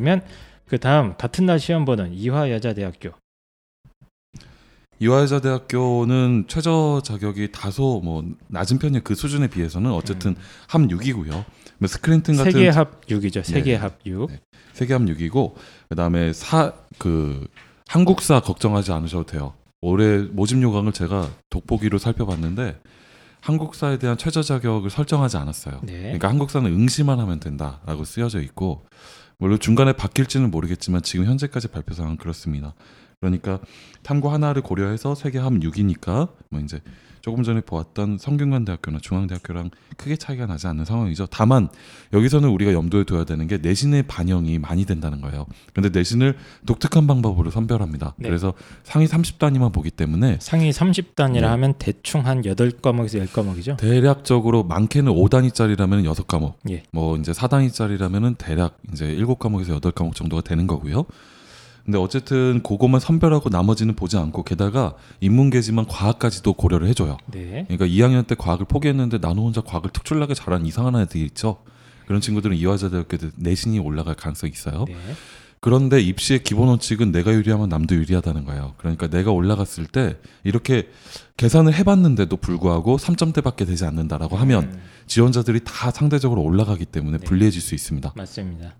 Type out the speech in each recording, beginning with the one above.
그러면 그 다음 같은 날 시험 보는 이화여자대학교. 이화여자대학교는 최저 자격이 다소 뭐 낮은 편이 그 수준에 비해서는 어쨌든 합 6이고요. 뭐 스크린튼 같은 세계 합 6이죠. 세계 네. 합 6. 네. 세계 합 6이고 그다음에 사 그 한국사 걱정하지 않으셔도 돼요. 올해 모집 요강을 제가 돋보기로 살펴봤는데 한국사에 대한 최저 자격을 설정하지 않았어요. 네. 그러니까 한국사는 응시만 하면 된다라고 쓰여져 있고 물론 중간에 바뀔지는 모르겠지만 지금 현재까지 발표 사항은 그렇습니다. 그러니까 탐구 하나를 고려해서 세계 합 6이니까 뭐 이제 조금 전에 보았던 성균관대학교나 중앙대학교랑 크게 차이가 나지 않는 상황이죠. 다만 여기서는 우리가 염두에 둬야 되는 게 내신의 반영이 많이 된다는 거예요. 그런데 내신을 독특한 방법으로 선별합니다. 네. 그래서 상위 30단위만 보기 때문에 상위 30단이라 네. 하면 대충 한 8과목에서 10과목이죠. 대략적으로 많게는 5단위짜리라면 6과목, 예. 뭐 이제 4단위짜리라면은 대략 이제 7과목에서 8과목 정도가 되는 거고요. 근데 어쨌든 그것만 선별하고 나머지는 보지 않고 게다가 인문계지만 과학까지도 고려를 해줘요. 네. 그러니까 2학년 때 과학을 포기했는데 나는 혼자 과학을 특출나게 잘하는 이상한 애들이 있죠. 그런 친구들은 이화여자대학교 내신이 올라갈 가능성이 있어요. 네. 그런데 입시의 기본 원칙은 내가 유리하면 남도 유리하다는 거예요. 그러니까 내가 올라갔을 때 이렇게 계산을 해봤는데도 불구하고 3점대밖에 되지 않는다라고 하면 음, 지원자들이 다 상대적으로 올라가기 때문에 네. 불리해질 수 있습니다. 맞습니다.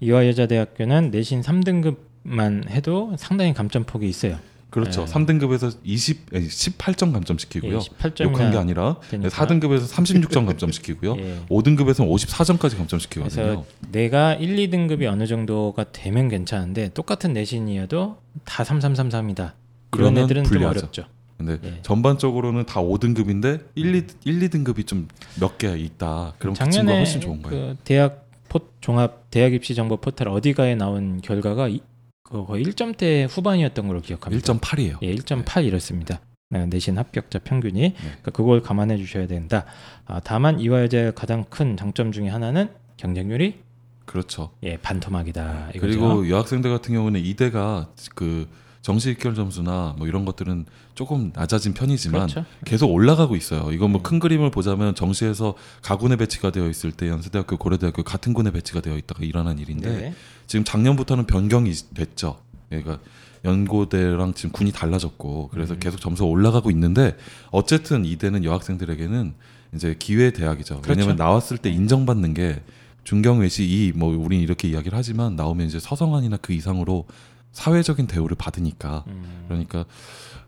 이화여자대학교는 내신 3등급 만 해도 상당히 감점폭이 있어요. 그렇죠. 네. 3등급에서 20, 18점 감점시키고요. 예, 18점이나 욕한 게 아니라 되니까. 4등급에서 36점 감점시키고요. 예. 5등급에서는 54점까지 감점시키거든요. 내가 1, 2등급이 어느 정도가 되면 괜찮은데 똑같은 내신이어도 다 3333이다. 이런 그러면 애들은 좀 불리하죠. 어렵죠. 근데 예. 전반적으로는 다 5등급인데 1, 2, 1, 2등급이 좀 몇 개 있다. 그럼 그 친구가 작년에 훨씬 좋은 거예요. 그 대학 포, 종합 대학 입시 정보 포털 어디가에 나온 결과가 이, 그 거의 1점대 후반이었던 걸로 기억합니다. 1.8이에요. 예, 1.8 이렇습니다. 네, 내신 합격자 평균이 네. 그러니까 그걸 감안해 주셔야 된다. 아, 다만 이화여자의 가장 큰 장점 중에 하나는 경쟁률이 그렇죠. 예 반토막이다. 이거죠. 그리고 여학생들 같은 경우는 이대가 그 정시 입결 점수나 뭐 이런 것들은 조금 낮아진 편이지만 그렇죠. 계속 올라가고 있어요. 이건 뭐 음. 큰 그림을 보자면 정시에서 가군에 배치가 되어 있을 때 연세대학교, 고려대학교 같은 군에 배치가 되어 있다가 일어난 일인데 네. 지금 작년부터는 변경이 됐죠. 그러니까 연고대랑 지금 군이 달라졌고 그래서 음. 계속 점수가 올라가고 있는데 어쨌든 이대는 여학생들에게는 이제 기회 대학이죠. 그렇죠. 왜냐면 나왔을 때 인정받는 게 중경외시 이 뭐 우린 이렇게 이야기를 하지만 나오면 이제 서성한이나 그 이상으로 사회적인 대우를 받으니까 음. 그러니까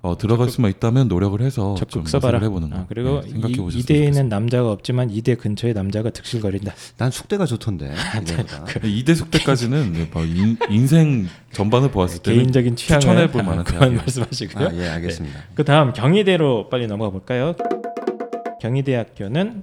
어, 들어갈 수만 있다면 노력을 해서 좀 적극 써봐라. 연습을 해보는 거 아, 그리고 네, 생각해 이, 보셨으면 이대에는 남자가 없지만 이대 근처에 남자가 득실거린다. 난 숙대가 좋던데. 이거보다. 좋겠어요. 이대 숙대까지는 뭐 인, 인생 전반을 보았을 때는 개인적인 취향을 추천해 볼 만한 대학이에요. 말씀하시고요. 아, 예, 알겠습니다. 그 다음 경희대로 빨리 넘어가 볼까요? 경희대학교는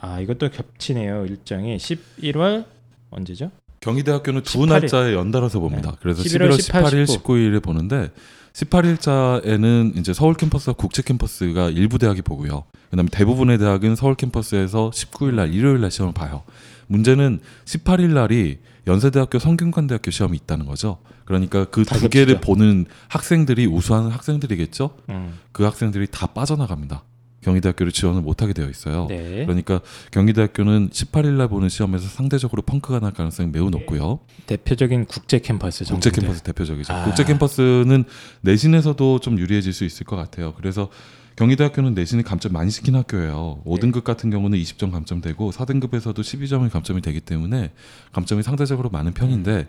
아 이것도 겹치네요 일정이 11월 언제죠? 경희대학교는 두 18일. 날짜에 연달아서 봅니다. 네. 그래서 11월 11월 18, 18일, 19. 19일에 보는데 18일자에는 이제 서울 캠퍼스와 국제 캠퍼스가 일부 대학이 보고요. 그다음에 대부분의 대학은 서울 캠퍼스에서 19일 날 일요일 날 시험을 봐요. 문제는 18일 날이 연세대학교 성균관대학교 시험이 있다는 거죠. 그러니까 그다두 개를. 보는 학생들이 우수한 학생들이겠죠. 음, 그 학생들이 다 빠져나갑니다. 경희대학교를 지원을 못하게 되어 있어요. 네. 그러니까 경희대학교는 18일 날 보는 시험에서 상대적으로 펑크가 날 가능성이 매우 높고요. 대표적인 국제 캠퍼스 국제 정도인데. 캠퍼스 대표적이죠. 아. 국제 캠퍼스는 내신에서도 좀 유리해질 수 있을 것 같아요. 그래서 경희대학교는 내신이 감점 많이 시킨 학교예요. 5등급 같은 경우는 20점 감점되고 4등급에서도 12점이 감점이 되기 때문에 감점이 상대적으로 많은 편인데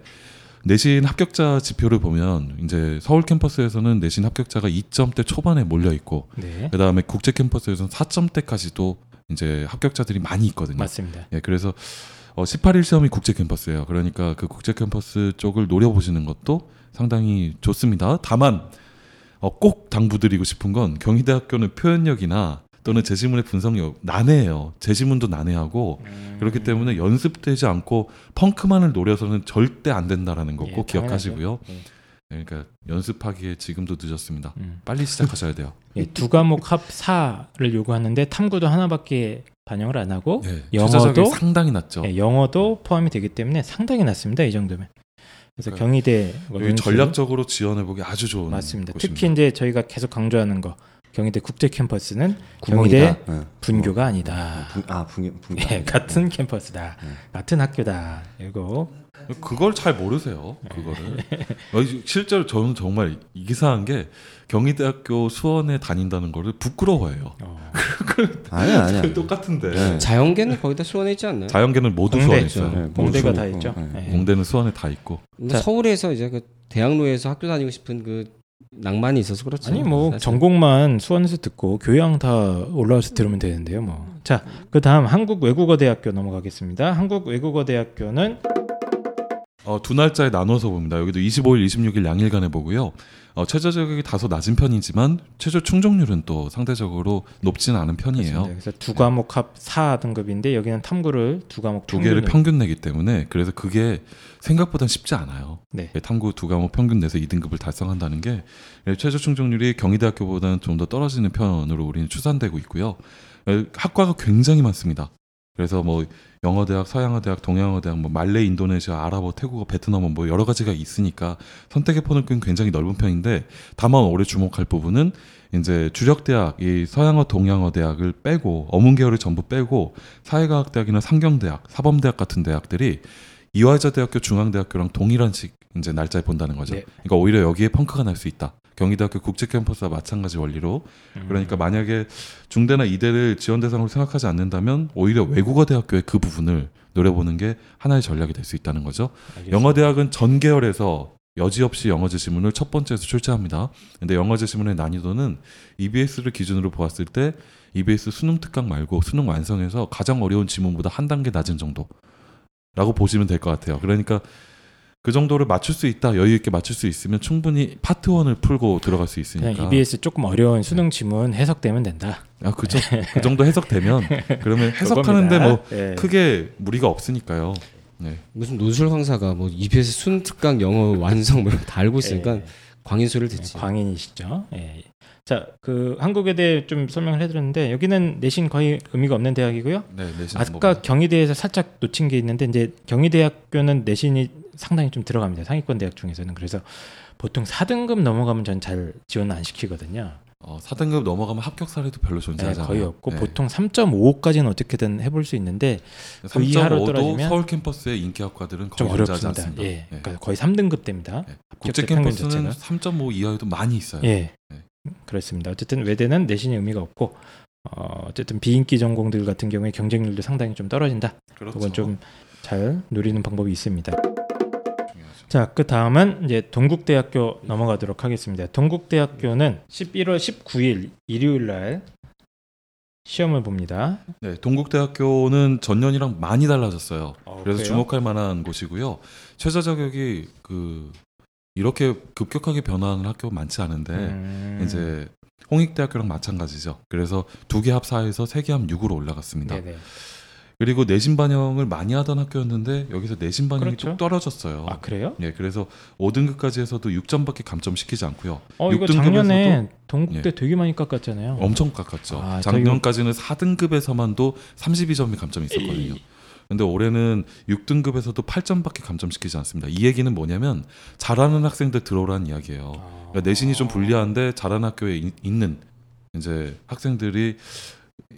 내신 합격자 지표를 보면 이제 서울 캠퍼스에서는 내신 합격자가 2점대 초반에 몰려 있고 네. 그다음에 국제 캠퍼스에서는 4점대까지도 이제 합격자들이 많이 있거든요. 맞습니다. 예, 그래서 어, 18일 시험이 국제 캠퍼스예요. 그러니까 그 국제 캠퍼스 쪽을 노려보시는 것도 상당히 좋습니다. 다만 어, 꼭 당부드리고 싶은 건 경희대학교는 표현력이나 또는 제시문의 분석력 난해해요. 제시문도 난해하고 음, 그렇기 때문에 연습되지 않고 펑크만을 노려서는 절대 안 된다라는 거 예, 꼭 기억하시고요. 당연하죠. 그러니까 연습하기에 지금도 늦었습니다. 음. 빨리 시작하셔야 돼요. 예, 두 과목 합 4를 요구하는데 탐구도 하나밖에 반영을 안 하고 예, 영어도? 상당히 낮죠. 예, 영어도 포함이 되기 때문에 상당히 낮습니다. 이 정도면. 그래서 그러니까 경희대 전략적으로 지원해 보기 아주 좋은 맞습니다. 곳입니다. 특히 이제 저희가 계속 강조하는 거 경희대 국제 캠퍼스는 구멍이다. 경희대 예. 분교가 아니다. 분, 아 분, 분, 예, 같은 캠퍼스다. 네. 같은 학교다. 이거 그걸 잘 모르세요. 그거를 어, 실제로 저는 정말 이기사한 게 경희대학교 수원에 다닌다는 거를 부끄러워해요. 어, 아니야 아니야. 똑같은데 네. 자연계는 거기다 수원에 있지 않나요? 자연계는 모두 공대. 수원에 있어요. 네, 공대가 수원 다 있고, 있죠. 네. 예. 공대는 수원에 다 있고. 근데 자. 서울에서 이제 그 대학로에서 학교 다니고 싶은 그 낭만이 있어서 그렇죠. 아니 뭐 사실. 전공만 수원에서 듣고 교양 다 올라와서 들으면 되는데요. 뭐. 자, 그다음 한국 외국어 대학교 넘어가겠습니다. 한국 외국어 대학교는 어, 두 날짜에 나눠서 봅니다. 여기도 25일, 26일 양일간에 보고요. 어, 최저 자격이 다소 낮은 편이지만 최저 충족률은 또 상대적으로 높지는 않은 편이에요. 그래서 두 과목 합 4 등급인데 여기는 탐구를 두 과목 두 개를 평균 내기 때문에 그래서 그게 생각보다 쉽지 않아요. 네. 탐구 두 과목 평균 내서 2등급을 달성한다는 게 최저 충족률이 경희대학교보다는 좀 더 떨어지는 편으로 우리는 추산되고 있고요. 에, 학과가 굉장히 많습니다. 그래서 뭐 영어 대학, 서양어 대학, 동양어 대학, 뭐 말레, 인도네시아, 아랍어, 태국어, 베트남어 뭐 여러 가지가 있으니까 선택의 폭은 굉장히 넓은 편인데 다만 올해 주목할 부분은 이제 주력 대학, 이 서양어, 동양어 대학을 빼고 어문 계열을 전부 빼고 사회과학 대학이나 상경 대학, 사범 대학 같은 대학들이 이화여자 대학교, 중앙대학교랑 동일한 식 이제 날짜에 본다는 거죠. 네. 그러니까 오히려 여기에 펑크가 날 수 있다. 경희대학교 국제 캠퍼스와 마찬가지 원리로 음. 그러니까 만약에 중대나 이대를 지원 대상으로 생각하지 않는다면 오히려 외국어 대학교의 그 부분을 노려보는 게 하나의 전략이 될 수 있다는 거죠. 알겠습니다. 영어 대학은 전 계열에서 여지없이 영어 제 시문을 첫 번째에서 출제합니다. 근데 영어 제 시문의 난이도는 EBS를 기준으로 보았을 때 EBS 수능 특강 말고 수능 완성에서 가장 어려운 지문보다 한 단계 낮은 정도라고 보시면 될 것 같아요. 그러니까 그 정도를 맞출 수 있다, 여유 있게 맞출 수 있으면 충분히 파트 1을 풀고 들어갈 수 있으니까. EBS 조금 어려운 수능 지문 해석되면 된다. 아, 그죠. 그 정도 해석되면 그러면 해석하는데. 뭐 예. 크게 무리가 없으니까요. 네. 무슨 노술 황사가 뭐 EBS 순 특강 영어 완성 뭐 이런 거 다 알고 있으니까 예. 광인소를 네, 듣지. 광인이시죠. 예. 자, 그 한국에 대해 좀 설명을 해드렸는데 여기는 내신 거의 의미가 없는 대학이고요. 네, 내신 아까 경희대에서 살짝 놓친 게 있는데 이제 경희대학교는 내신이 상당히 좀 들어갑니다. 상위권 대학 중에서는 그래서 보통 4등급 넘어가면 전 잘 지원 안 시키거든요. 어, 4등급 넘어가면 합격 사례도 별로 네, 존재하지 거의. 없고 네. 보통 3.5까지는 어떻게든 해볼 수 있는데 그 이하로 3.5도 떨어지면 서울 캠퍼스의 인기 학과들은 좀 거의 존재하지 어렵습니다. 예, 네. 그러니까 거의 3등급 됩니다. 네. 국제 캠퍼스는 자체가. 3.5 이하에도 많이 있어요. 예, 네. 그렇습니다. 어쨌든 외대는 내신이 의미가 없고 어, 어쨌든 비인기 전공들 같은 경우에 경쟁률도 상당히 좀 떨어진다. 그렇죠. 그건 좀 잘 누리는 방법이 있습니다. 중요하죠. 자, 그 다음은 이제 동국대학교 넘어가도록 하겠습니다. 동국대학교는 11월 19일 일요일 날 시험을 봅니다. 네, 동국대학교는 전년이랑 많이 달라졌어요. 어, 그래서 그래요? 주목할 만한 곳이고요. 최저 자격이 그 이렇게 급격하게 변화하는 학교 많지 않은데 음, 이제 홍익대학교랑 마찬가지죠. 그래서 두 개 합 4에서 세 개 합 6으로 올라갔습니다. 네네. 그리고 내신 반영을 많이 하던 학교였는데 여기서 내신 반영이 그렇죠. 뚝 떨어졌어요. 아 그래요? 예, 그래서 5등급까지 해서도 6점밖에 감점시키지 않고요. 어 이거 6등급에서도 작년에 동국대 예. 되게 많이 깎았잖아요. 엄청 깎았죠. 아, 작년까지는 4등급에서만도 32점이 감점이 있었거든요. 근데 올해는 6등급에서도 8점밖에 감점시키지 않습니다. 이 얘기는 뭐냐면 잘하는 학생들 들어오라는 이야기예요. 아. 그러니까 내신이 좀 불리한데 잘하는 학교에 이- 있는 이제 학생들이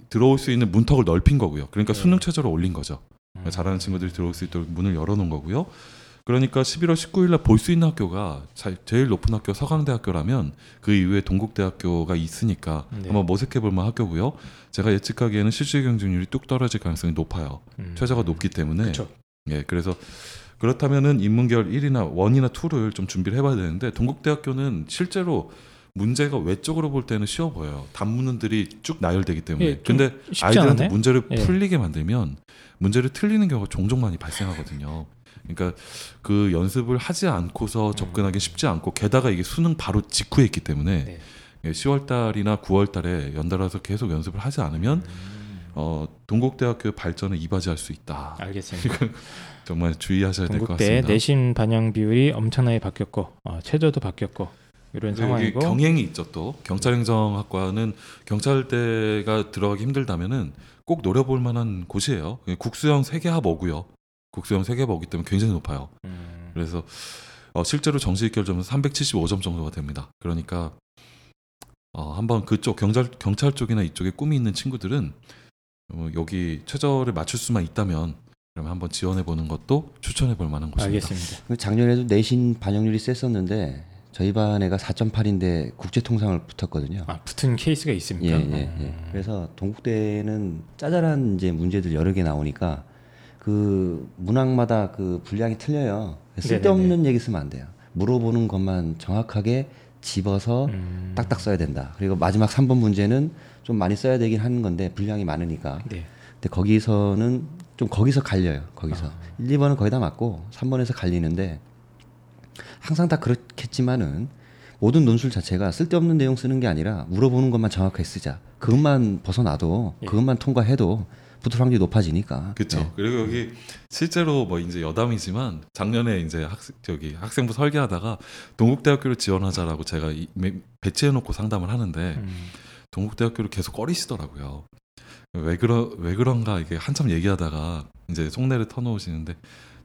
들어올 수 있는 문턱을 넓힌 거고요. 그러니까 네. 수능 최저를 올린 거죠. 음. 그러니까 잘하는 친구들이 들어올 수 있도록 문을 열어놓은 거고요. 그러니까 11월 19일 날 볼 수 있는 학교가 자- 제일 높은 학교 서강대학교라면 그 이후에 동국대학교가 있으니까 네. 한번 모색해 볼 만한 학교고요. 제가 예측하기에는 실질 경쟁률이 뚝 떨어질 가능성이 높아요. 음. 최저가 높기 때문에 그렇죠. 예, 그래서 그렇다면은 인문계열 1이나 1이나 2를 좀 준비를 해봐야 되는데 동국대학교는 실제로 문제가 외적으로 볼 때는 쉬워 보여요. 단문들이 쭉 나열되기 때문에. 예, 좀 근데 아이들한테 않았나요? 문제를 예. 풀리게 만들면 문제를 틀리는 경우가 종종 많이 발생하거든요. 그러니까 그 연습을 하지 않고서 접근하기 쉽지 않고 게다가 이게 수능 바로 직후에 있기 때문에 네. 예, 10월 달이나 9월 달에 연달아서 계속 연습을 하지 않으면 음. 어, 동국대학교의 발전을 이바지할 수 있다. 알겠습니다. 정말 주의하셔야 될것 동국대 같습니다. 내신 반영 비율이 엄청나게 바뀌었고 어, 최저도 바뀌었고 이런 상황이고 경행이 있죠 또 경찰행정학과는 경찰대가 들어가기 힘들다면은 꼭 노려볼 만한 곳이에요. 국수형 세계합 어고요. 국수형 세계합 어기 때문에 굉장히 높아요. 음, 그래서 어, 실제로 정시 입결점은 375점 정도가 됩니다. 그러니까 어, 한번 그쪽 경찰 경찰 쪽이나 이쪽에 꿈이 있는 친구들은 어, 여기 최저를 맞출 수만 있다면 그러면 한번 지원해 보는 것도 추천해 볼 만한 곳입니다. 알겠습니다. 그 작년에도 내신 반영률이 셌었는데 저희 반 애가 4.8인데 국제 통상을 붙었거든요. 아 붙은 케이스가 예, 있습니까? 예, 예. 그래서 동국대는 짜잘한 이제 문제들 여러 개 나오니까 그 문항마다 그 분량이 틀려요. 쓸데없는 얘기 쓰면 안 돼요. 물어보는 것만 정확하게 집어서 음, 딱딱 써야 된다. 그리고 마지막 3번 문제는 좀 많이 써야 되긴 하는 건데 분량이 많으니까. 네. 근데 거기서는 좀 거기서 갈려요. 거기서 1, 2번은 거의 다 맞고 3번에서 갈리는데 항상 다 그렇겠지만은 모든 논술 자체가 쓸데없는 내용 쓰는 게 아니라 물어보는 것만 정확하게 쓰자. 그것만 벗어나도 예. 그것만 통과해도 붙을 확률이 높아지니까. 그렇죠. 네. 그리고 여기 실제로 뭐 이제 여담이지만 작년에 이제 학 저기 학생부 설계하다가 동국대학교를 지원하자라고 제가 이, 매- 배치해놓고 상담을 하는데 음, 동국대학교를 계속 꺼리시더라고요. 왜 그러 왜 그런가 이게 한참 얘기하다가 이제 속내를 터놓으시는데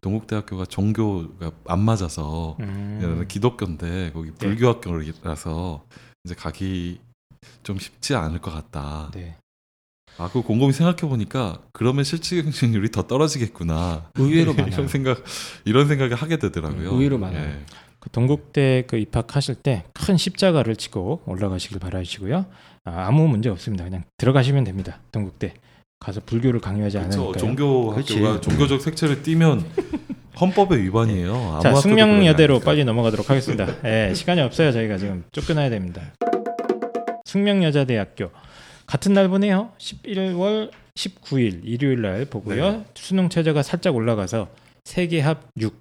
동국대학교가 종교가 안 맞아서 음, 기독교인데 거기 불교학교라서 이제 가기 좀 쉽지 않을 것 같다. 네. 아, 그 곰곰이 생각해 보니까 그러면 실질 경쟁률이 더 떨어지겠구나. 의외로 많아요. 이런 생각 이런 생각을 하게 되더라고요. 의외로 많아요. 예. 그 동국대 그 입학하실 때 큰 십자가를 치고 올라가시길 바라시고요. 아, 아무 문제 없습니다. 그냥 들어가시면 됩니다. 동국대 가서 불교를 강요하지. 않으니까요. 종교. 학교가 종교적 색채를 띠면 헌법의 위반이에요. 자, 숙명여대로 않으니까. 빨리 넘어가도록 하겠습니다. 예, 시간이 없어요. 저희가 지금 쫓겨나야 됩니다. 숙명여자대학교 같은 날 보네요. 11월 19일 일요일 날 보고요. 네. 수능 최저가 살짝 올라가서 세계 합 6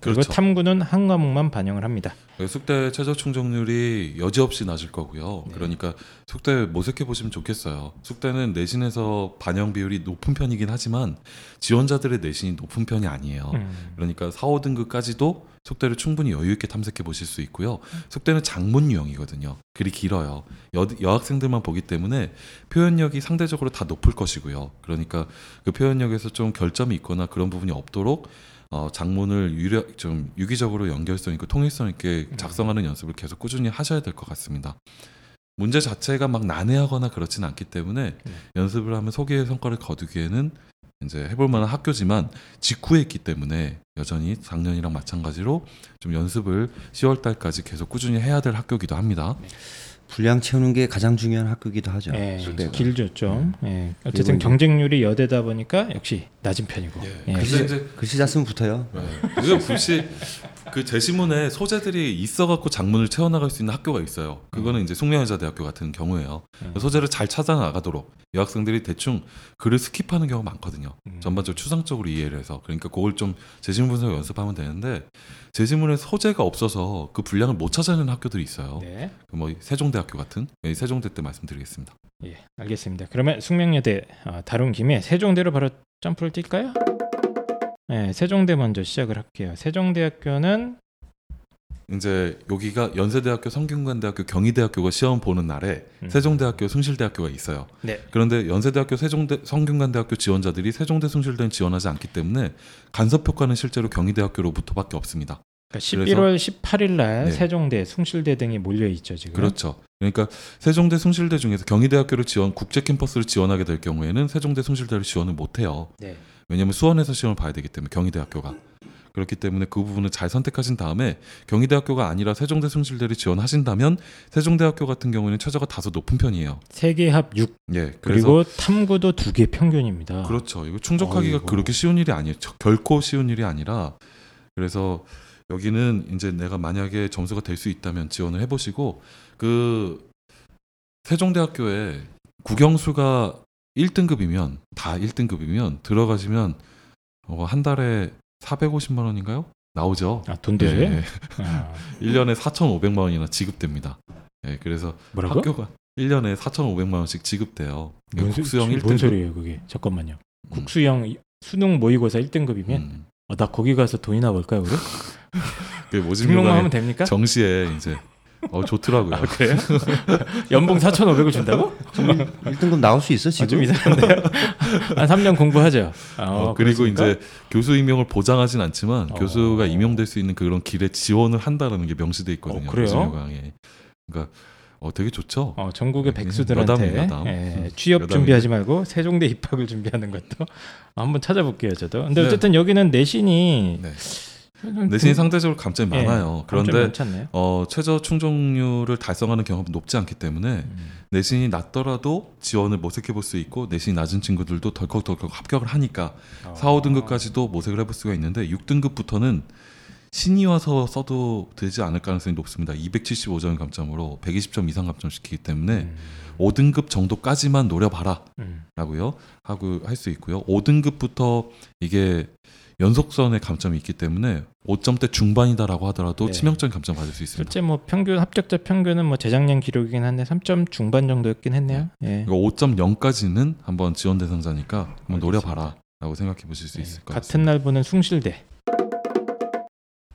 그리고 그렇죠. 탐구는 한 과목만 반영을 합니다. 그 숙대 최저 충족률이 여지없이 낮을 거고요. 네. 그러니까 숙대 모색해 보시면 좋겠어요. 숙대는 내신에서 반영 비율이 높은 편이긴 하지만 지원자들의 내신이 높은 편이 아니에요. 음. 그러니까 4, 5등급까지도 숙대를 충분히 여유 있게 탐색해 보실 수 있고요. 숙대는 장문 유형이거든요. 글이 길어요. 여, 여학생들만 보기 때문에 표현력이 상대적으로 다 높을 것이고요. 그러니까 그 표현력에서 좀 결점이 있거나 그런 부분이 없도록 어, 장문을 유려, 좀 유기적으로 연결성 있고 통일성 있게 작성하는 연습을 계속 꾸준히 하셔야 될 것 같습니다. 문제 자체가 막 난해하거나 그렇지는 않기 때문에 네. 연습을 하면 소기의 성과를 거두기에는 이제 해볼 만한 학교지만 직후에 있기 때문에 여전히 작년이랑 마찬가지로 좀 연습을 10월 달까지 계속 꾸준히 해야 될 학교기도 합니다. 분량 채우는 게 가장 중요한 학교이기도 하죠. 예, 숙대가. 길죠 좀. 예. 그리고 어쨌든 경쟁률이 여대다 보니까 역시 낮은 편이고. 예. 예. 이제 글씨 잘 쓰면 붙어요. 그 불시 그 제시문에 소재들이 있어갖고 장문을 채워나갈 수 있는 학교가 있어요. 그거는 이제 숙명여자대학교 같은 경우예요. 음. 소재를 잘 찾아 나가도록 여학생들이 대충 글을 스킵하는 경우가 많거든요. 음. 전반적으로 추상적으로 이해를 해서 그러니까 그걸 좀 제시문 분석 연습하면 되는데 제시문에 소재가 없어서 그 분량을 못 찾아내는 학교들이 있어요. 네. 그뭐 세종대학교 같은 예, 세종대 때 말씀드리겠습니다. 예, 알겠습니다. 그러면 숙명여대 어, 다룬 김에 세종대로 바로 점프를 뛸까요? 네, 세종대 먼저 시작을 할게요. 세종대학교는 이제 여기가 연세대학교, 성균관대학교, 경희대학교가 시험 보는 날에 음. 세종대학교, 숭실대학교가 있어요. 네. 그런데 연세대학교, 세종대, 성균관대학교 지원자들이 세종대, 숭실대는 지원하지 않기 때문에 간섭 효과는 실제로 경희대학교로부터밖에 없습니다. 그러니까 그래서- 11월 18일 날 네. 세종대, 숭실대 등이 몰려 있죠 지금. 그렇죠. 그러니까 세종대, 숭실대 중에서 경희대학교를 지원, 국제 캠퍼스를 지원하게 될 경우에는 세종대, 숭실대를 지원을 못 해요. 네. 왜냐하면 수원에서 시험을 봐야 되기 때문에 경희대학교가 그렇기 때문에 그 부분을 잘 선택하신 다음에 경희대학교가 아니라 세종대, 숭실대를 지원하신다면 세종대학교 같은 경우에는 최저가 다소 높은 편이에요. 세계 합 6 예, 그리고 탐구도 두 개 평균입니다. 그렇죠. 이거 충족하기가 어이구. 그렇게 쉬운 일이 아니에요. 저- 결코 쉬운 일이 아니라 그래서 여기는 이제 내가 만약에 점수가 될 수 있다면 지원을 해보시고 그 세종대학교에 국영수가 1등급이면 다 1등급이면 들어가시면 어, 한 달에 450만 원인가요? 나오죠. 아, 돈 들여요? 예, 아, 1년에 4,500만 원이나 지급됩니다. 예, 그래서 뭐라고? 학교가 1년에 4,500만 원씩 지급돼요. 뭔, 소- 국수형 뭔 1등급. 소리예요 그게? 잠깐만요. 음. 국수형 수능 모의고사 1등급이면 음. 어, 나 거기 가서 돈이나 벌까요 그래? 그 모집 등록만 요강에 하면 됩니까? 정시에 이제 어 좋더라고요. 아, 그래요? 연봉 4,500을 준다고? 1등급 나올 수 있어 아, 지금? 좀 이상한데요. 한 3년 공부하죠. 아, 어, 그리고 그렇습니까? 이제 교수 임용을 보장하진 않지만 어. 교수가 임용될 수 있는 그런 길에 지원을 한다라는 게 명시돼 있거든요. 어, 그래요? 요강에. 그러니까 어 되게 좋죠. 어, 전국의 네, 백수들한테 여담, 여담. 예, 음, 취업 여담인데. 준비하지 말고 세종대 입학을 준비하는 것도 한번 찾아볼게요, 저도. 근데 네. 어쨌든 여기는 내신이 네. 좀- 내신이 상대적으로 감점이 예, 많아요. 그런데? 어, 최저 충족률을 달성하는 경험이 높지 않기 때문에 음. 내신이 낮더라도 지원을 모색해 볼 수 있고 내신이 낮은 친구들도 덜컥덜컥 합격을 하니까 어. 4, 5등급까지도 모색을 해볼 수가 있는데 6등급부터는 신이 와서 써도 되지 않을 가능성이 높습니다. 275점 감점으로 120점 이상 감점시키기 때문에 음, 5등급 정도까지만 노려봐라 음. 라고요 하고 할 수 있고요. 5등급부터 이게 연속선의 감점이 있기 때문에 5점대 중반이다라고 하더라도 네. 치명적인 감점 받을 수 있습니다. 실제 뭐 평균 합격자 평균은 뭐 재작년 기록이긴 한데 3점 중반 정도였긴 했네요. 예. 이거 5.0까지는 한번 지원 대상자니까 한번 알겠습니다. 노려봐라라고 생각해 보실 수 예. 있을 것 같은 같습니다. 날 보는 숭실대.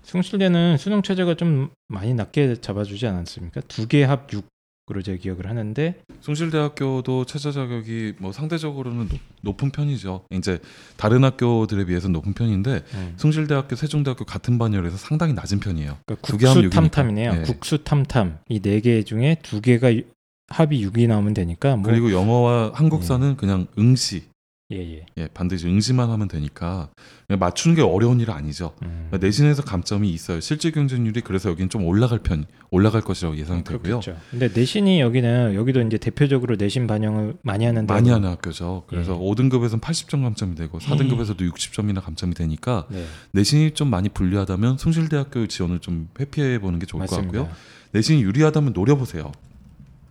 숭실대는 수능 최저가 좀 많이 낮게 잡아주지 않았습니까? 두 개 합 6 으로 제가 기억을 하는데 숭실대학교도 최저 자격이 뭐 상대적으로는 높, 높은 편이죠. 이제 다른 학교들에 비해서 높은 편인데 음. 숭실대학교, 세종대학교 같은 반열에서 상당히 낮은 편이에요. 그러니까 두개 합 국수 육이니까. 탐탐이네요. 예. 국수 탐탐 이 네 개 중에 두 개가 유- 합이 6이 나오면 되니까 뭐 그리고 영어와 한국사는 그냥 응시, 예, 예. 예, 반드시 응시만 하면 되니까 그냥 맞추는 게 어려운 일은 아니죠. 음. 그러니까 내신에서 감점이 있어요. 실질 경쟁률이 그래서 여기는 좀 올라갈 편, 올라갈 것이라고 예상이 되고요. 그렇겠죠. 근데 내신이 여기는 여기도 이제 대표적으로 내신 반영을 많이 하는 데 많이 하는 학교죠. 그래서 예. 5등급에서는 80점 감점이 되고 4등급에서도 60점이나 감점이 되니까 네, 내신이 좀 많이 불리하다면 숭실대학교 지원을 좀 회피해 보는 게 좋을 것 맞습니다. 같고요. 내신이 유리하다면 노려보세요.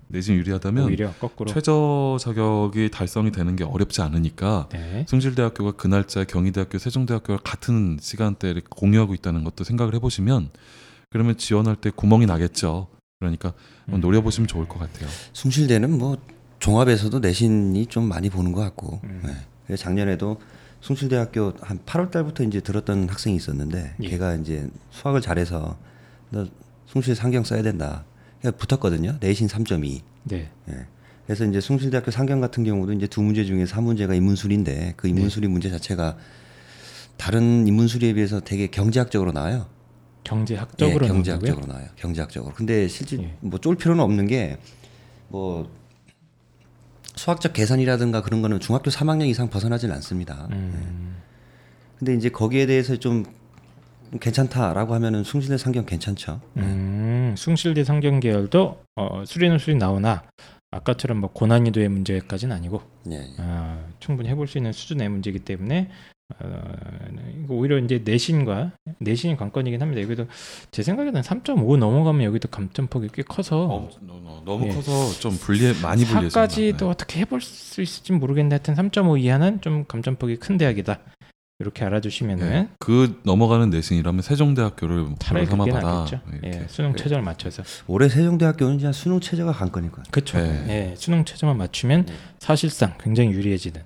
내신 이 유리하다면 오히려 거꾸로. 최저 자격이 달성이 되는 게 어렵지 않으니까 네. 숭실대학교가 그 날짜에 경희대학교, 세종대학교가 같은 시간대를 공유하고 있다는 것도 생각을 해보시면 그러면 지원할 때 구멍이 나겠죠. 그러니까 한번 음. 노려보시면 좋을 것 같아요. 숭실대는 뭐 종합에서도 내신이 좀 많이 보는 것 같고 음. 네. 작년에도 숭실대학교 한 8월 달부터 이제 들었던 학생이 있었는데 예. 걔가 이제 수학을 잘해서 너 숭실 상경 써야 된다. 그냥 붙었거든요. 내신 3.2. 네. 예. 그래서 이제 숭실대학교 상경 같은 경우도 이제 두 문제 중에 한 문제가 인문술인데 그 인문술이 문제 자체가 다른 인문술에 비해서 되게 경제학적으로 나와요. 경제학적으로 예? 경제학적으로 나와요. 경제학적으로. 근데 실제 예. 뭐쫄 필요는 없는 게 뭐 수학적 계산이라든가 그런 거는 중학교 3학년 이상 벗어나질 않습니다. 음. 근데 이제 거기에 대해서 좀 괜찮다라고 하면은 숭실대 상경 괜찮죠. 음, 숭실대 상경 계열도 어, 수리는 수리 나오나 아까처럼 뭐 고난이도의 문제까지는 아니고 예, 예. 아, 충분히 해볼 수 있는 수준의 문제이기 때문에 어, 이거 오히려 이제 내신과 내신이 관건이긴 합니다. 여기도 제 생각에는 3.5 넘어가면 여기도 감점폭이 꽤 커서 어, 너, 무 예. 커서 좀 불리해 많이 불리해집니다. 사까지도 네. 어떻게 해볼 수 있을지 모르겠는데 하여튼 3.5 이하는 좀 감점폭이 큰 대학이다. 이렇게 알아주시면은 네. 그 넘어가는 내신이라면 세종대학교를 차라리 삼아봐라. 낫겠죠. 이렇게. 예, 수능 최저를 맞춰서 올해 세종대학교는 이제 수능 최저가 관건일 거예요. 그렇죠. 네. 예, 수능 최저만 맞추면 사실상 굉장히 유리해지는.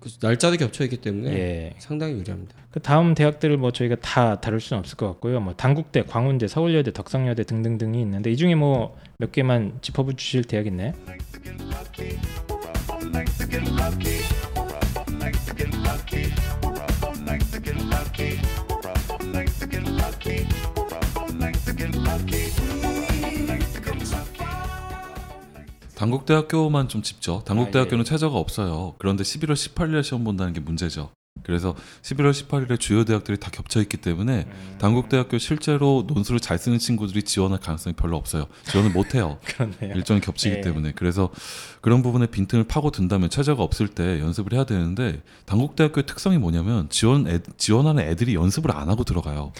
그 날짜도 겹쳐 있기 때문에 예. 상당히 유리합니다. 그 다음 대학들을 뭐 저희가 다 다룰 수는 없을 것 같고요. 뭐 단국대, 광운대, 서울여대, 덕성여대 등등등이 있는데 이 중에 뭐 몇 개만 짚어보 주실 대학 있나요? 단국대학교만 좀 짚죠. 단국대학교는 아, 예. 최저가 없어요. 그런데 11월 18일에 시험 본다는 게 문제죠. 그래서 11월 18일에 주요 대학들이 다 겹쳐 있기 때문에 단국대학교 실제로 논술을 잘 쓰는 친구들이 지원할 가능성이 별로 없어요. 지원을 못 해요. 일정이 겹치기 예. 때문에 그래서 그런 부분에 빈틈을 파고 든다면 최저가 없을 때 연습을 해야 되는데 단국대학교의 특성이 뭐냐면 지원 애, 지원하는 애들이 연습을 안 하고 들어가요.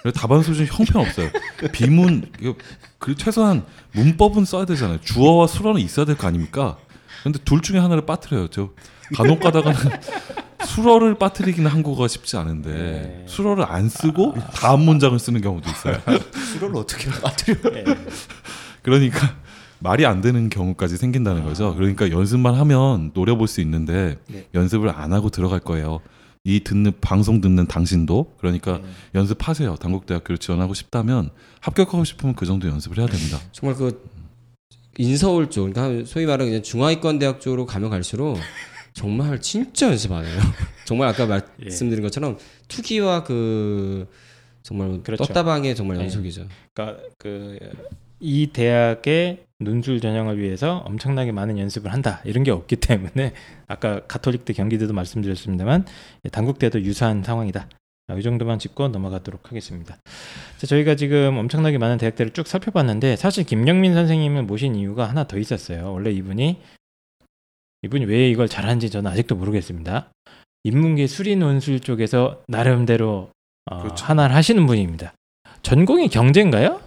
그래서 답안 수준이 형편 없어요. 비문 이거 그 최소한 문법은 써야 되잖아요. 주어와 수어는 있어야 될 거 아닙니까? 근데 둘 중에 하나를 빠뜨려요. 저 간혹 가다가는 수어를 빠뜨리기는 한국어가 쉽지 않은데 네. 수어를 안 쓰고 다음 문장을 쓰는 경우도 있어요. 수로를 어떻게 빠뜨려? 예. 그러니까 말이 안 되는 경우까지 생긴다는 거죠. 그러니까 연습만 하면 노려볼 수 있는데 네. 연습을 안 하고 들어갈 거예요. 이 듣는 방송 듣는 당신도 그러니까 네. 연습하세요. 단국대학교를 지원하고 싶다면 합격하고 싶으면 그 정도 연습을 해야 됩니다. 정말 그 인서울 쪽, 그러니까 소위 말하는 그냥 중하위권 대학 쪽으로 가면 갈수록 정말 진짜 연습 안 해요. 정말 아까 예. 말씀드린 것처럼 투기와 그 정말 그렇죠. 떴다방의 정말 네. 연속이죠. 그러니까 그 이 대학의 논술 전형을 위해서 엄청나게 많은 연습을 한다 이런 게 없기 때문에 아까 가톨릭대 경기대도 말씀드렸습니다만 단국대도 유사한 상황이다. 아, 이 정도만 짚고 넘어가도록 하겠습니다. 자, 저희가 지금 엄청나게 많은 대학들을 쭉 살펴봤는데 사실 김경민 선생님을 모신 이유가 하나 더 있었어요. 원래 이분이 이분이 왜 이걸 잘하는지 저는 아직도 모르겠습니다. 인문계 수리 논술 쪽에서 나름대로 어, 그렇죠. 하나를 하시는 분입니다. 전공이 경제인가요?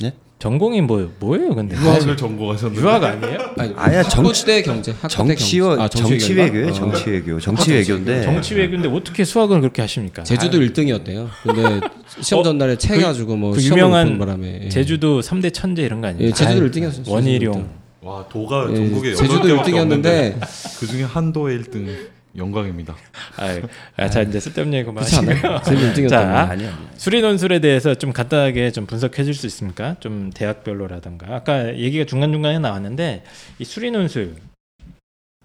네? 전공이 뭐 뭐예요, 근데? 유학을 전공하셨는데 유학 아니에요? 아니, 아야, 정- 학부대 경제, 경제. 아, 정치 외교예요. 어. 정치 외교. 정치 외교인데 정치 외교인데 어떻게 수학을 그렇게 하십니까? 제주도 1등이었대요. 근데 시험 어? 전날에 채 그- 가지고 뭐그 시험 유명한 바람에 예. 제주도 3대 천재 이런 거 아니에요? 예, 제주도 아유, 1등이었어요. 원희룡. 와 도가 예, 전국에 제주도 1등이었는데 그 중에 한도의 1등 영광입니다. 아유, 아, 자 이제 쓸데없는 얘기 그만 그렇지 하시고요. 않아요? 제주도 1등이었던 자, 거. 아니 아니. 수리 논술에 대해서 좀 간단하게 좀 분석해 줄 수 있습니까? 좀 대학별로라든가 아까 얘기가 중간 중간에 나왔는데 이 수리 논술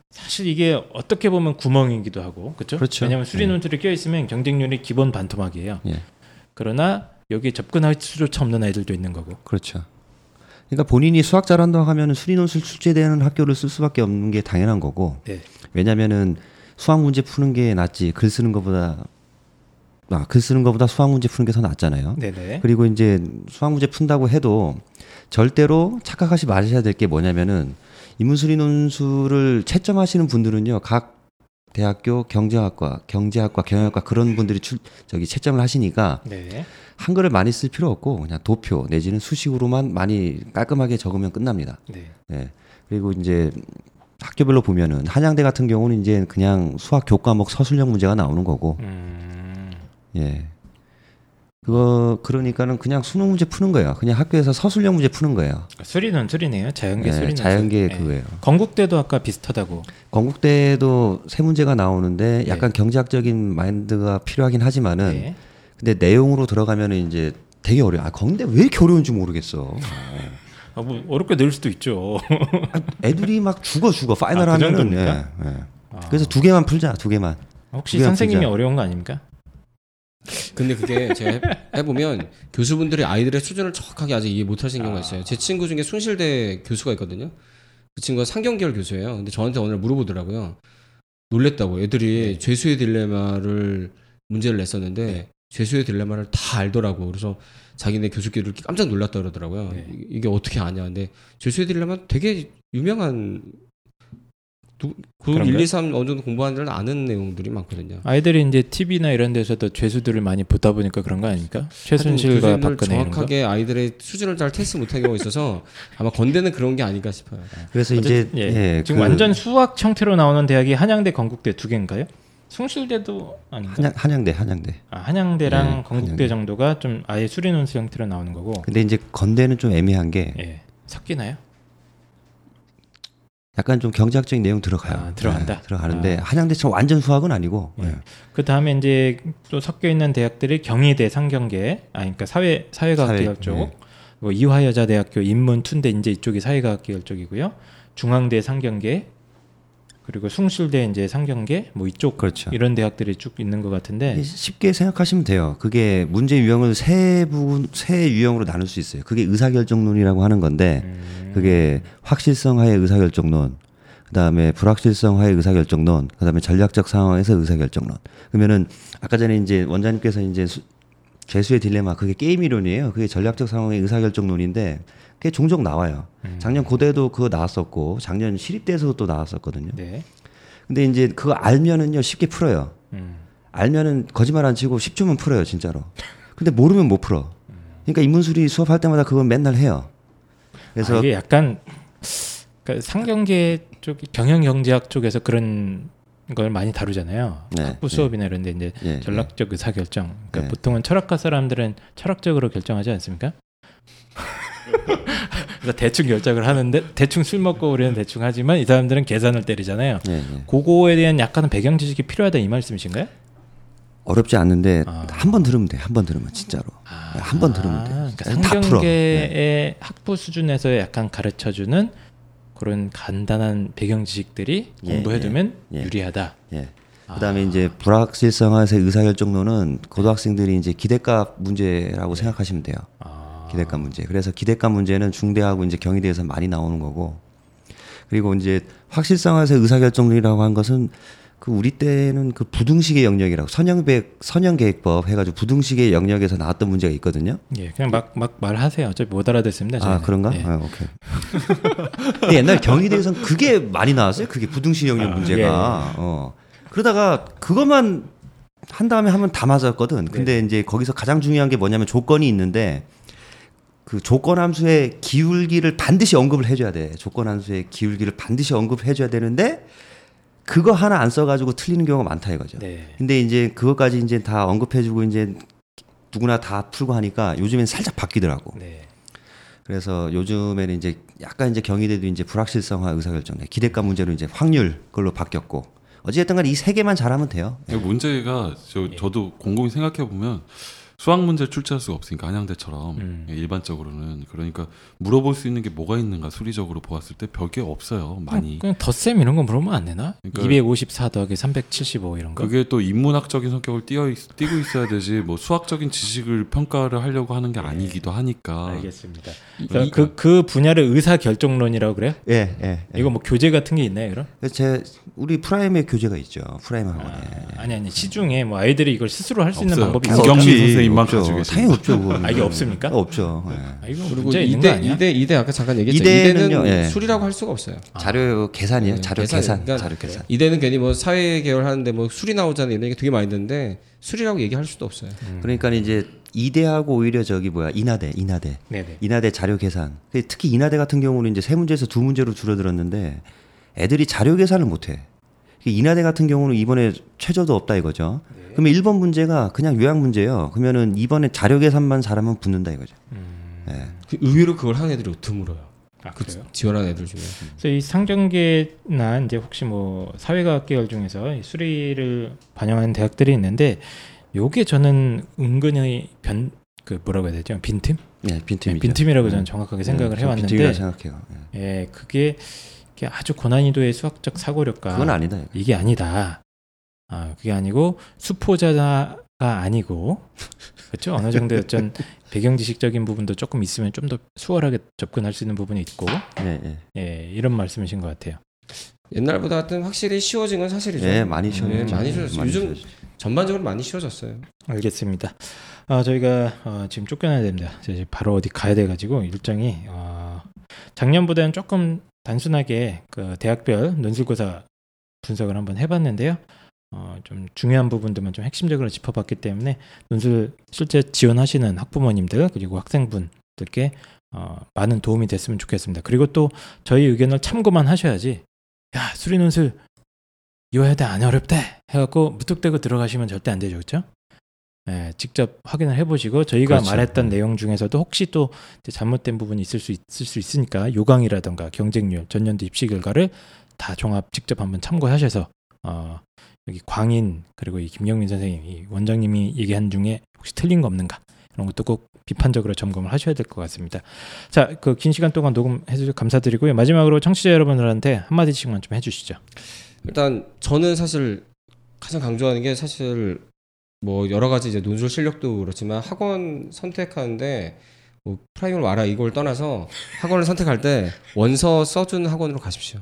사실 이게 어떻게 보면 구멍이기도 하고 그렇죠? 그렇죠. 왜냐하면 수리 네. 논술이 껴 있으면 경쟁률이 기본 반토막이에요. 예. 그러나 여기에 접근할 수조차 없는 아이들도 있는 거고. 그렇죠. 그러니까 본인이 수학 잘한다고 하면 수리논술 출제되는 학교를 쓸 수밖에 없는 게 당연한 거고. 네. 왜냐면은 수학 문제 푸는 게 낫지 글 쓰는 것보다 아, 글 쓰는 것보다 수학 문제 푸는 게 더 낫잖아요. 네네. 그리고 이제 수학 문제 푼다고 해도 절대로 착각하지 마셔야 될 게 뭐냐면은 인문수리 논술을 채점하시는 분들은요 각 대학교 경제학과, 경제학과, 경영학과 그런 분들이 출 저기 채점을 하시니까 네. 한글을 많이 쓸 필요 없고 그냥 도표 내지는 수식으로만 많이 깔끔하게 적으면 끝납니다. 네. 예. 그리고 이제 학교별로 보면은 한양대 같은 경우는 이제 그냥 수학 교과목 서술형 문제가 나오는 거고, 음. 예. 그거 그러니까는 그냥 수능 문제 푸는 거예요. 그냥 학교에서 서술형 문제 푸는 거예요. 수리 논술이네요. 자연계 예, 수리 논술. 자연계 네. 그거예요. 건국대도 아까 비슷하다고. 건국대도 세 문제가 나오는데 네. 약간 경제학적인 마인드가 필요하긴 하지만은 네. 근데 내용으로 들어가면은 이제 되게 어려워. 아, 건대 왜 이렇게 어려운지 모르겠어. 아, 뭐 어렵게 낼 수도 있죠. 애들이 막 죽어 죽어 파이널 아, 그 하면은? 예, 예. 아. 그래서 두 개만 풀자 두 개만. 혹시 그게 선생님이 아프죠. 어려운 거 아닙니까? 근데 그게 제가 해- 해보면 교수분들이 아이들의 수준을 정확하게 아직 이해 못하시는 경우가 있어요. 제 친구 중에 숭실대 교수가 있거든요. 그 친구가 상경계열 교수예요. 근데 저한테 오늘 물어보더라고요. 놀랬다고. 애들이 죄수의 딜레마를 문제를 냈었는데 죄수의 딜레마를 다 알더라고. 그래서 자기네 교수끼리 깜짝 놀랐다 그러더라고요. 네. 이- 이게 어떻게 아냐. 근데 죄수의 딜레마 되게 유명한 두, 그 그런가요? 1, 2, 3 어느 정도 공부하는 데는 아는 내용들이 많거든요. 아이들이 이제 TV나 이런 데서도 죄수들을 많이 보다 보니까 그런 거 아닙니까? 최순실과 교수님들 박근혜. 정확하게 아이들의 수준을 잘 테스트 못한 경우가 있어서 아마 건대는 그런 게 아닐까 싶어요. 그래서 이제 예. 예, 지금 그 완전 수학 형태로 나오는 대학이 한양대, 건국대 두 개인가요? 숭실대도 아닌가? 한양, 한양대 한양대. 아, 한양대랑 네, 건국대 한양대. 정도가 좀 아예 수리 논술 형태로 나오는 거고. 근데 이제 건대는 좀 애매한 게 예. 섞이나요? 약간 좀 경제학적인 내용 들어가요. 아, 들어간다. 네, 들어가는데 아. 한양대처럼 완전 수학은 아니고. 예. 예. 그 다음에 이제 또 섞여 있는 대학들이 경희대, 상경계, 아, 그러니까 사회 사회과학 사회, 계열 쪽, 네. 그리고 이화여자대학교 인문, 툰대 이제 이쪽이 사회과학 계열 쪽이고요. 중앙대, 상경계, 그리고 숭실대 이제 상경계, 뭐 이쪽 그렇죠. 이런 대학들이 쭉 있는 것 같은데. 쉽게 생각하시면 돼요. 그게 문제 유형을 세 부분 세 유형으로 나눌 수 있어요. 그게 의사결정론이라고 하는 건데 음, 그게 확실성하의 의사결정론, 그다음에 불확실성하의 의사결정론, 그다음에 전략적 상황에서 의사결정론. 그러면은 아까 전에 이제 원장님께서 이제 수, 죄수의 딜레마 그게 게임 이론이에요. 그게 전략적 상황의 의사결정론인데 그게 종종 나와요. 음. 작년 고대도 그거 나왔었고 작년 시립대에서도 또 나왔었거든요. 네. 근데 이제 그거 알면은요 쉽게 풀어요. 음. 알면은 거짓말 안 치고 10초면 풀어요 진짜로. 근데 모르면 못 풀어. 그러니까 인문술이 수업할 때마다 그건 맨날 해요. 그래서 아, 이게 약간 그러니까 상경계 쪽 경영 경제학 쪽에서 그런 걸 많이 다루잖아요. 네, 학부 네. 수업이나 이런 데 이제 예, 전략적 의사 결정. 그러니까 네. 보통은 철학과 사람들은 철학적으로 결정하지 않습니까? 그래서 대충 결정을 하는데 대충 술 먹고 우리는 대충 하지만 이 사람들은 계산을 때리잖아요. 예, 예. 그거에 대한 약간은 배경 지식이 필요하다 이 말씀이신가요? 어렵지 않는데 아. 한번 들으면 돼. 한 번 들으면 진짜로. 한번 들으면 돼. 그러니까. 상경계의 네. 학부 수준에서 약간 가르쳐 주는 그런 간단한 배경 지식들이 예, 공부해두면 예, 예. 유리하다. 예. 아. 그다음에 이제 불확실성에서 의사결정론은 고등학생들이 이제 기대값 문제라고 생각하시면 돼요. 아, 기대감 문제. 그래서 기대감 문제는 중대하고 이제 경희대에서 많이 나오는 거고 그리고 이제 확실성에서 의사결정론이라고 한 것은 그 우리 때는 그 부등식의 영역이라고 선형백 선형계획법 해가지고 부등식의 영역에서 나왔던 문제가 있거든요. 예, 그냥 막 막 말하세요. 어차피 못 알아듣습니다. 아 저희는. 그런가? 예. 아, 오케이. 근데 옛날 경희대에서는 그게 많이 나왔어요. 그게 부등식 영역 아, 문제가. 어. 그러다가 그것만 한 다음에 하면 다 맞았거든. 근데 이제 거기서 가장 중요한 게 뭐냐면 조건이 있는데 그 조건 함수의 기울기를 반드시 언급을 해줘야 돼. 조건 함수의 기울기를 반드시 언급해줘야 되는데 그거 하나 안 써가지고 틀리는 경우가 많다 이거죠. 네. 근데 이제 그것까지 이제 다 언급해주고 이제 누구나 다 풀고 하니까 요즘엔 살짝 바뀌더라고. 네. 그래서 요즘에는 이제 약간 이제 경희대도 이제 불확실성화 의사결정, 기대감 문제로 이제 확률 걸로 바뀌었고 어찌됐든 간에 이 세 개만 잘하면 돼요. 이 문제가 저, 예. 저도 곰곰이 생각해 보면 수학 문제 출제할 수가 없으니까 한양대처럼 음. 예, 일반적으로는 그러니까 물어볼 수 있는 게 뭐가 있는가 수리적으로 보았을 때 별게 없어요 많이 그냥 덧셈 이런 거 물으면 안 되나? 그러니까- 254 더하기 375 이런 거. 그게 또 인문학적인 성격을 띄어 있, 띄고 있어야 되지 뭐 수학적인 지식을 평가를 하려고 하는 게 아니기도 하니까 알겠습니다. 이- 그, 이- 그, 그 분야를 의사 결정론이라고 그래요? 예, 예. 예. 이거 뭐 교재 같은 게 있나요, 그럼? 제 우리 프라임에 교재가 있죠. 프라임 학원에. 아, 아니 아니 시중에 뭐 아이들이 이걸 스스로 할 수 있는. 방법이 아니, 있을까? 김경민 선생님 만 없죠. 가지고 당연히 없죠. 아, 이게 없습니까? 없죠. 예. 아, 이거 그리고 거 이대? 이대 이대 아까 잠깐 얘기했죠. 이대는요, 이대는 예. 수리라고 할 수가 없어요. 자료 계산이에요. 네, 자료 계산. 계산. 그러니까 자료 계산. 이대는 괜히 뭐 사회 계열 하는데 뭐 수리 나오잖아요. 이런 게 되게 많이 있는데 수리라고 얘기할 수도 없어요. 그러니까 이제 이대하고 오히려 저기 뭐야 이나대, 이나대, 네네. 이나대 자료 계산. 특히 이나대 같은 경우는 이제 세 문제에서 두 문제로 줄어들었는데 애들이 자료 계산을 못해. 이나대 같은 경우는 이번에 최저도 없다 이거죠. 그러면 1번 문제가 그냥 요약 문제예요. 그러면은 이번에 자료 계산만 잘하면 붙는다 이거죠. 예. 그 의외로 그걸 하는 애들이 드물어요. 아, 그? 지원하는 애들 중에. 그래서 이 상정계나 이제 혹시 뭐 사회과학 계열 중에서 이 수리를 반영하는 대학들이 있는데 요게 저는 은근히 변 그 뭐라고 해야 되죠? 빈틈? 예, 빈틈이죠. 네, 빈틈이라고 저는 네. 정확하게 생각을 네, 저 빈틈이라 해왔는데 생각해요. 예. 예, 그게, 그게 아주 고난이도의 수학적 사고력과 그건 아니다. 이게 아니다. 아, 그게 아니고 수포자가 아니고 그렇죠? 어느 정도의 어떤 배경 지식적인 부분도 조금 있으면 좀 더 수월하게 접근할 수 있는 부분이 있고 예, 예. 예, 이런 말씀이신 것 같아요. 옛날보다 하여튼 확실히 쉬워진 건 사실이죠. 예, 많이 쉬워졌죠. 예, 많이 쉬워졌어요. 많이 요즘 쉬워졌죠. 전반적으로 많이 쉬워졌어요. 알겠습니다. 아, 저희가 어, 지금 쫓겨나야 됩니다. 이제 바로 어디 가야 돼가지고 일정이 어, 작년보다는 조금 단순하게 그 대학별 논술고사 분석을 한번 해봤는데요. 어, 좀 중요한 부분들만 좀 핵심적으로 짚어봤기 때문에 논술 실제 지원하시는 학부모님들 그리고 학생분들께 어, 많은 도움이 됐으면 좋겠습니다. 그리고 또 저희 의견을 참고만 하셔야지 야 수리 논술 돼안 어렵대 해갖고 무턱대고 들어가시면 절대 안 되죠, 그렇죠? 예, 직접 확인을 해보시고 저희가 그렇죠. 말했던 음. 내용 중에서도 혹시 또 잘못된 부분이 있을 수 있을 수 있으니까 요강이라던가 경쟁률, 전년도 입시 결과를 다 종합 직접 한번 참고하셔서 어, 여기 광인 그리고 이 김경민 선생님, 이 원장님이 얘기한 중에 혹시 틀린 거 없는가 이런 것도 꼭 비판적으로 점검을 하셔야 될 것 같습니다. 자, 그 긴 시간 동안 녹음해 주셔서 감사드리고요. 마지막으로 청취자 여러분들한테 한 마디씩만 좀 해주시죠. 일단 저는 사실 가장 강조하는 게 사실 뭐 여러 가지 이제 논술 실력도 그렇지만 학원 선택하는데 뭐 프라임으로 와라 이걸 떠나서 학원을 선택할 때 원서 써준 학원으로 가십시오.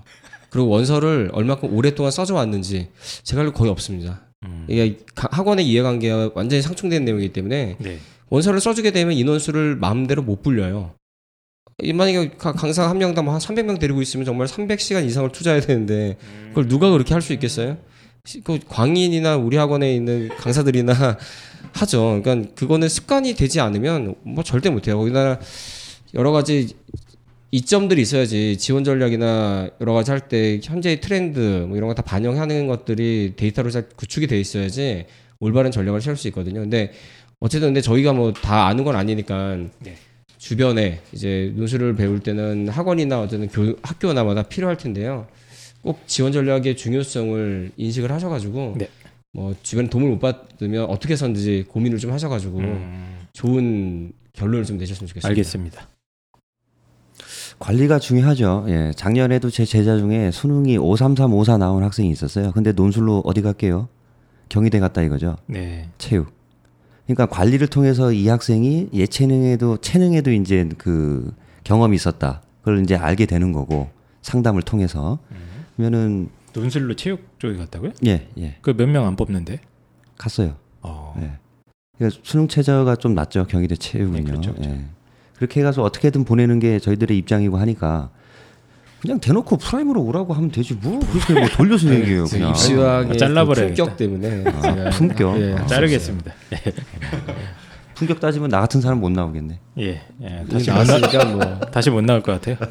그리고 원서를 얼마큼 오랫동안 써줘 왔는지 제가 알고 거의 없습니다. 음. 이게 가- 학원의 이해관계와 완전히 상충된 내용이기 때문에 네. 원서를 써주게 되면 인원수를 마음대로 못 불려요. 이 만약에 가- 강사 한 명당 뭐한 300명 데리고 있으면 정말 300시간 이상을 투자해야 되는데 그걸 누가 그렇게 할 수 있겠어요? 시- 그 광인이나 우리 학원에 있는 강사들이나 하죠. 그러니까 그거는 습관이 되지 않으면 뭐 절대 못해요. 우리나라 여러 가지 이점들이 있어야지 지원 전략이나 여러 가지 할 때 현재의 트렌드 뭐 이런 거 다 반영하는 것들이 데이터로 잘 구축이 돼 있어야지 올바른 전략을 세울 수 있거든요. 근데 어쨌든 근데 저희가 뭐 다 아는 건 아니니까 네. 주변에 이제 논술을 배울 때는 학원이나 어쨌든 교, 학교나마다 필요할 텐데요. 꼭 지원 전략의 중요성을 인식을 하셔가지고 네. 뭐 주변 도움을 못 받으면 어떻게 해서든지 고민을 좀 하셔가지고 음, 좋은 결론을 좀 내셨으면 좋겠습니다. 알겠습니다. 관리가 중요하죠. 예. 작년에도 제 제자 중에 수능이 53354 나온 학생이 있었어요. 근데 논술로 어디 갈게요? 경희대 갔다 이거죠. 네. 체육. 그러니까 관리를 통해서 이 학생이 예체능에도 체능에도 이제 그 경험이 있었다. 그걸 이제 알게 되는 거고 상담을 통해서 그러면은 논술로 체육 쪽에 갔다고요? 예, 예. 그 몇 명 안 뽑는데? 갔어요. 어. 예. 그러니까 수능 최저가 좀 낮죠. 경희대 체육은요. 네, 그렇죠, 그렇죠. 예. 그렇게 해가서 어떻게든 보내는 게 저희들의 입장이고 하니까 그냥 대놓고 프라임으로 오라고 하면 되지 뭐. 그렇게 뭐 돌려서 얘기해요 그래서 그냥. 입시왕의 그 잘라버려야겠다. 품격 때문에. 아, 제가 품격? 예, 아, 자르겠습니다. 품격 따지면 나 같은 사람 못 나오겠네. 예, 예. 다시 다시 못 나, 나왔으니까 뭐. 다시 못 나올 것 같아요.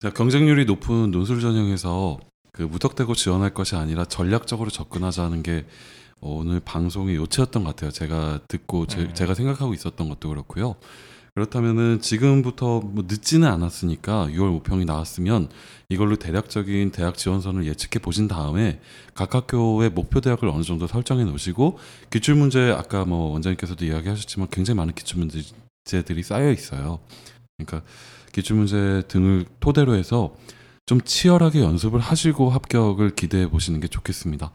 자, 경쟁률이 높은 논술 전형에서 그 무턱대고 지원할 것이 아니라 전략적으로 접근하자는 게 어, 오늘 방송의 요체였던 것 같아요. 제가 듣고 제, 음. 제가 생각하고 있었던 것도 그렇고요. 그렇다면은 지금부터 뭐 늦지는 않았으니까 6월 모평이 나왔으면 이걸로 대략적인 대학 지원선을 예측해 보신 다음에 각 학교의 목표 대학을 어느 정도 설정해 놓으시고 기출 문제 아까 뭐 원장님께서도 이야기하셨지만 굉장히 많은 기출 문제들이 쌓여 있어요. 그러니까 기출 문제 등을 토대로 해서 좀 치열하게 연습을 하시고 합격을 기대해 보시는 게 좋겠습니다.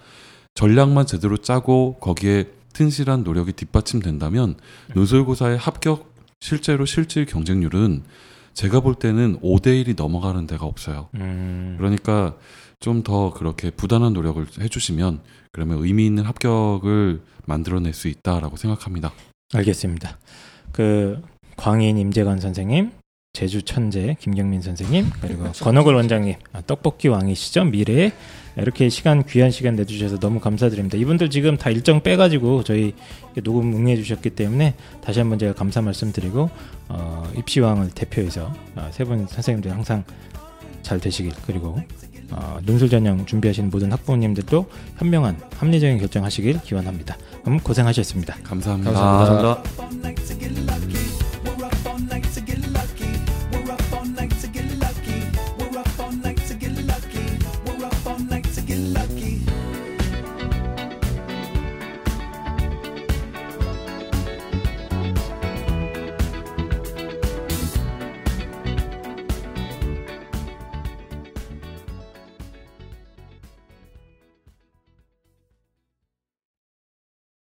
전략만 제대로 짜고 거기에 튼실한 노력이 뒷받침된다면 논술고사의 합격 실제로 실질 경쟁률은 제가 볼 때는 5대 1이 넘어가는 데가 없어요. 음, 그러니까 좀 더 그렇게 부단한 노력을 해주시면 그러면 의미 있는 합격을 만들어낼 수 있다라고 생각합니다. 알겠습니다. 그 광인 임재관 선생님, 제주 천재 김경민 선생님, 그리고 권옥을 원장님, 아, 떡볶이 왕이시죠 미래에 이렇게 시간 귀한 시간 내주셔서 너무 감사드립니다. 이분들 지금 다 일정 빼가지고 저희 녹음 응해주셨기 때문에 다시 한번 제가 감사 말씀드리고 어, 입시왕을 대표해서 어, 세분 선생님들 항상 잘 되시길 그리고 어, 논술 전형 준비하시는 모든 학부모님들도 현명한 합리적인 결정하시길 기원합니다. 그럼 고생하셨습니다. 감사합니다. 감사합니다. 감사합니다.